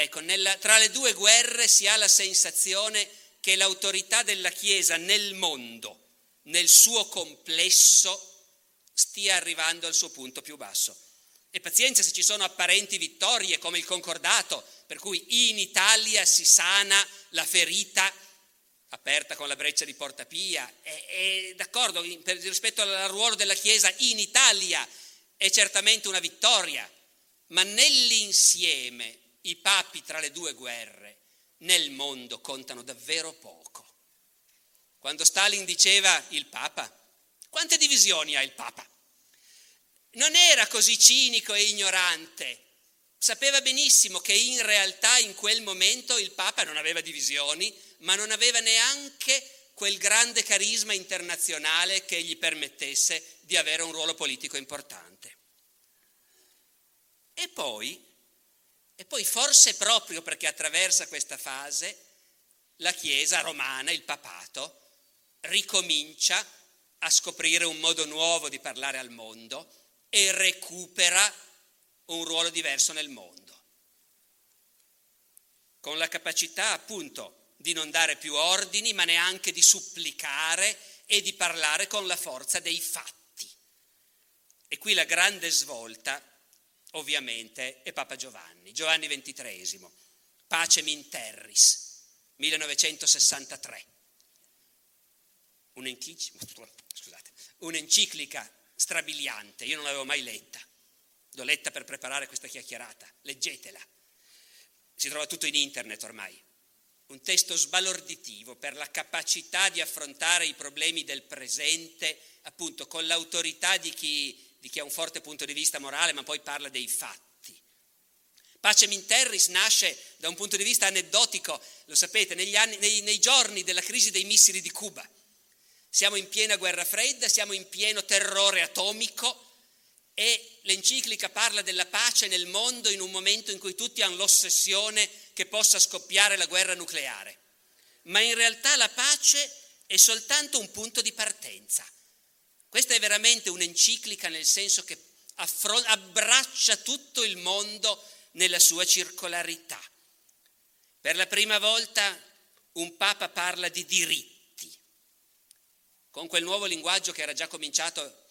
Ecco, nella, tra le due guerre si ha la sensazione che l'autorità della Chiesa nel mondo, nel suo complesso, stia arrivando al suo punto più basso. E pazienza se ci sono apparenti vittorie come il concordato, per cui in Italia si sana la ferita aperta con la breccia di Porta Pia. E, e d'accordo, per, rispetto al ruolo della Chiesa in Italia è certamente una vittoria, ma nell'insieme i papi tra le due guerre nel mondo contano davvero poco. Quando Stalin diceva il Papa, quante divisioni ha il Papa? Non era così cinico e ignorante, sapeva benissimo che in realtà in quel momento il Papa non aveva divisioni, ma non aveva neanche quel grande carisma internazionale che gli permettesse di avere un ruolo politico importante. E poi, e poi forse proprio perché attraversa questa fase, la Chiesa romana, il papato, ricomincia a scoprire un modo nuovo di parlare al mondo e recupera un ruolo diverso nel mondo, con la capacità appunto di non dare più ordini, ma neanche di supplicare e di parlare con la forza dei fatti. E qui la grande svolta, ovviamente, è Papa Giovanni, Giovanni XXIII, Pace Minterris, 1963. Un'enciclica strabiliante, io non l'avevo mai letta, l'ho letta per preparare questa chiacchierata, leggetela, si trova tutto in internet ormai, un testo sbalorditivo per la capacità di affrontare i problemi del presente, appunto con l'autorità di chi, di chi ha un forte punto di vista morale, ma poi parla dei fatti. Pace Minterris nasce da un punto di vista aneddotico, lo sapete, anni, nei, nei giorni della crisi dei missili di Cuba siamo in piena guerra fredda, siamo in pieno terrore atomico e l'enciclica parla della pace nel mondo in un momento in cui tutti hanno l'ossessione che possa scoppiare la guerra nucleare. Ma in realtà la pace è soltanto un punto di partenza. Questa è veramente un'enciclica nel senso che affron- abbraccia tutto il mondo nella sua circolarità. Per la prima volta un Papa parla di diritti con quel nuovo linguaggio che era già cominciato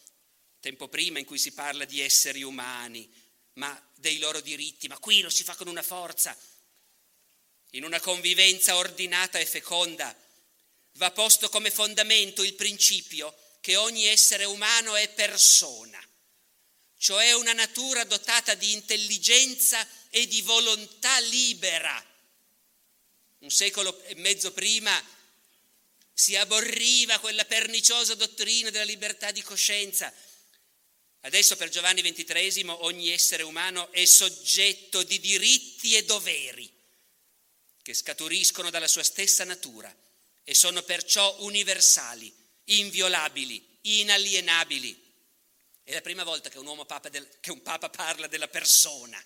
tempo prima in cui si parla di esseri umani, ma dei loro diritti, ma qui lo si fa con una forza, in una convivenza ordinata e feconda, va posto come fondamento il principio che ogni essere umano è persona, cioè una natura dotata di intelligenza e di volontà libera. Un secolo e mezzo prima si aborriva quella perniciosa dottrina della libertà di coscienza. Adesso per Giovanni XXIII ogni essere umano è soggetto di diritti e doveri che scaturiscono dalla sua stessa natura e sono perciò universali, inviolabili, inalienabili. È la prima volta che un, uomo papa del, che un papa parla della persona.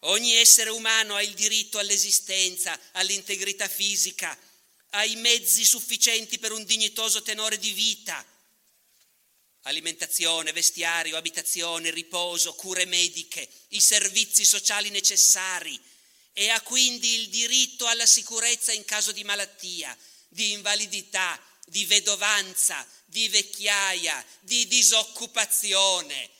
Ogni essere umano ha il diritto all'esistenza, all'integrità fisica, ha i mezzi sufficienti per un dignitoso tenore di vita. Alimentazione, vestiario, abitazione, riposo, cure mediche, i servizi sociali necessari e ha quindi il diritto alla sicurezza in caso di malattia, di invalidità, di vedovanza, di vecchiaia, di disoccupazione.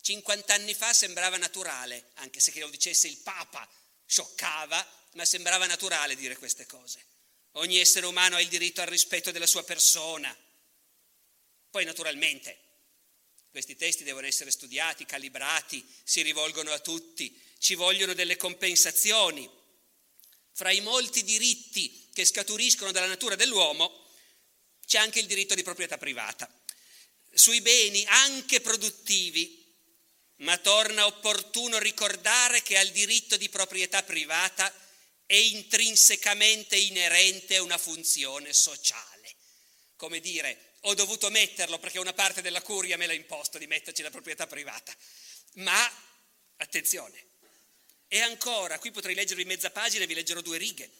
50 anni fa sembrava naturale, anche se che lo dicesse il Papa, scioccava, ma sembrava naturale dire queste cose. Ogni essere umano ha il diritto al rispetto della sua persona. Poi naturalmente questi testi devono essere studiati, calibrati, si rivolgono a tutti, ci vogliono delle compensazioni. Fra i molti diritti che scaturiscono dalla natura dell'uomo c'è anche il diritto di proprietà privata. Sui beni anche produttivi, ma torna opportuno ricordare che al diritto di proprietà privata è intrinsecamente inerente una funzione sociale. Come dire, ho dovuto metterlo perché una parte della curia me l'ha imposto di metterci la proprietà privata. Ma, attenzione, e ancora, qui potrei leggervi mezza pagina e vi leggerò due righe.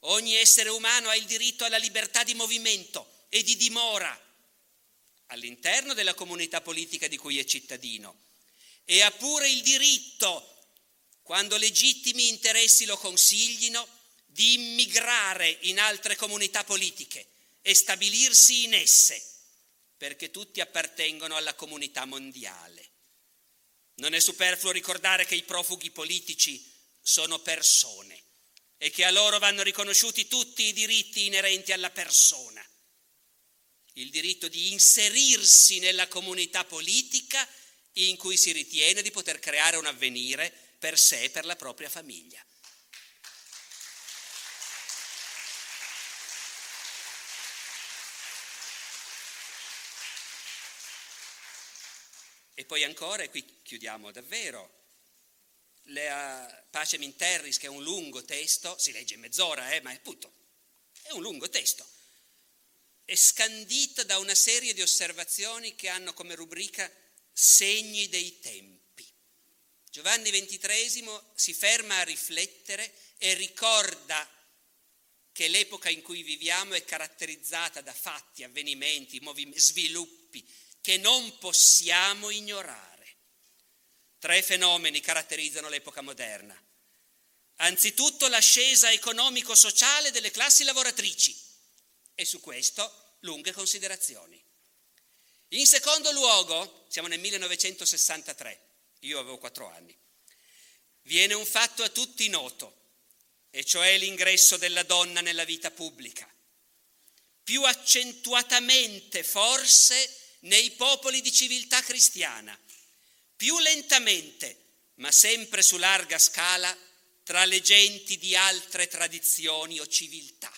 Ogni essere umano ha il diritto alla libertà di movimento e di dimora all'interno della comunità politica di cui è cittadino e ha pure il diritto quando legittimi interessi lo consiglino, di immigrare in altre comunità politiche e stabilirsi in esse, perché tutti appartengono alla comunità mondiale. Non è superfluo ricordare che i profughi politici sono persone e che a loro vanno riconosciuti tutti i diritti inerenti alla persona. Il diritto di inserirsi nella comunità politica in cui si ritiene di poter creare un avvenire per sé e per la propria famiglia. E poi ancora, e qui chiudiamo davvero, la Pace Minterris, che è un lungo testo, si legge in mezz'ora, eh, ma è appunto, è un lungo testo, è scandito da una serie di osservazioni che hanno come rubrica segni dei tempi. Giovanni XXIII si ferma a riflettere e ricorda che l'epoca in cui viviamo è caratterizzata da fatti, avvenimenti, sviluppi che non possiamo ignorare. Tre fenomeni caratterizzano l'epoca moderna. Anzitutto l'ascesa economico-sociale delle classi lavoratrici e su questo lunghe considerazioni. In secondo luogo, siamo nel 1963, io avevo quattro anni, viene un fatto a tutti noto, e cioè l'ingresso della donna nella vita pubblica, più accentuatamente forse nei popoli di civiltà cristiana, più lentamente, ma sempre su larga scala, tra le genti di altre tradizioni o civiltà,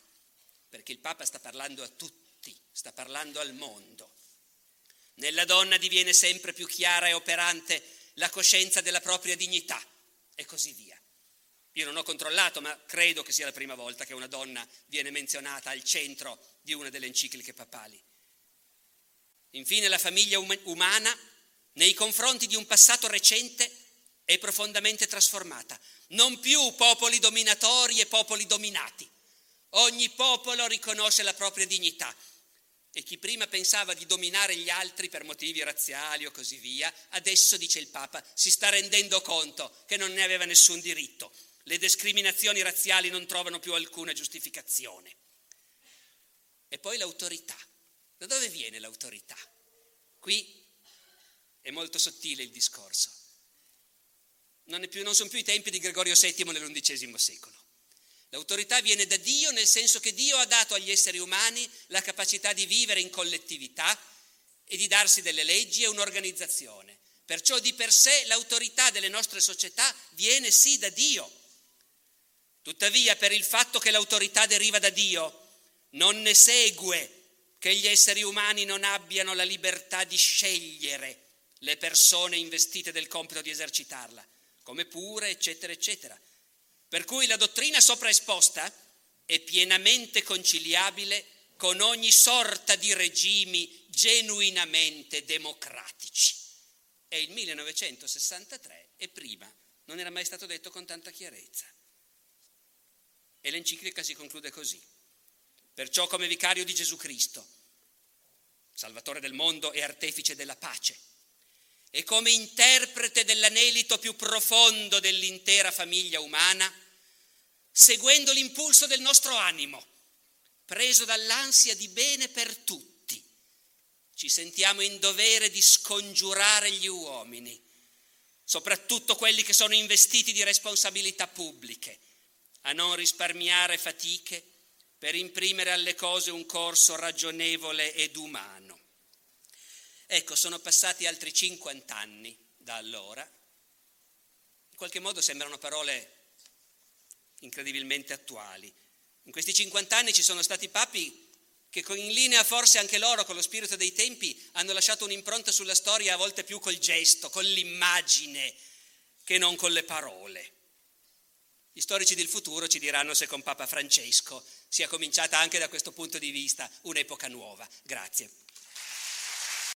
perché il Papa sta parlando a tutti, sta parlando al mondo. Nella donna diviene sempre più chiara e operante la coscienza della propria dignità e così via. Io non ho controllato, ma credo che sia la prima volta che una donna viene menzionata al centro di una delle encicliche papali. Infine la famiglia um- umana, nei confronti di un passato recente, è profondamente trasformata. Non più popoli dominatori e popoli dominati. Ogni popolo riconosce la propria dignità. E chi prima pensava di dominare gli altri per motivi razziali o così via, adesso, dice il Papa, si sta rendendo conto che non ne aveva nessun diritto. Le discriminazioni razziali non trovano più alcuna giustificazione. E poi l'autorità. Da dove viene l'autorità? Qui è molto sottile il discorso. Non, più, non sono più i tempi di Gregorio VII nell'undicesimo secolo. L'autorità viene da Dio nel senso che Dio ha dato agli esseri umani la capacità di vivere in collettività e di darsi delle leggi e un'organizzazione. Perciò di per sé l'autorità delle nostre società viene sì da Dio. Tuttavia, per il fatto che l'autorità deriva da Dio, non ne segue che gli esseri umani non abbiano la libertà di scegliere le persone investite del compito di esercitarla, come pure, eccetera, eccetera. Per cui la dottrina sopraesposta è pienamente conciliabile con ogni sorta di regimi genuinamente democratici. È il 1963 e prima non era mai stato detto con tanta chiarezza. E l'enciclica si conclude così. Perciò come vicario di Gesù Cristo, Salvatore del mondo e artefice della pace, e come interprete dell'anelito più profondo dell'intera famiglia umana, seguendo l'impulso del nostro animo, preso dall'ansia di bene per tutti, ci sentiamo in dovere di scongiurare gli uomini, soprattutto quelli che sono investiti di responsabilità pubbliche, a non risparmiare fatiche per imprimere alle cose un corso ragionevole ed umano. Ecco, sono passati altri 50 anni da allora. In qualche modo sembrano parole incredibilmente attuali. In questi 50 anni ci sono stati papi che in linea forse anche loro con lo spirito dei tempi hanno lasciato un'impronta sulla storia a volte più col gesto, con l'immagine, che non con le parole. Gli storici del futuro ci diranno se con Papa Francesco sia cominciata anche da questo punto di vista un'epoca nuova. Grazie.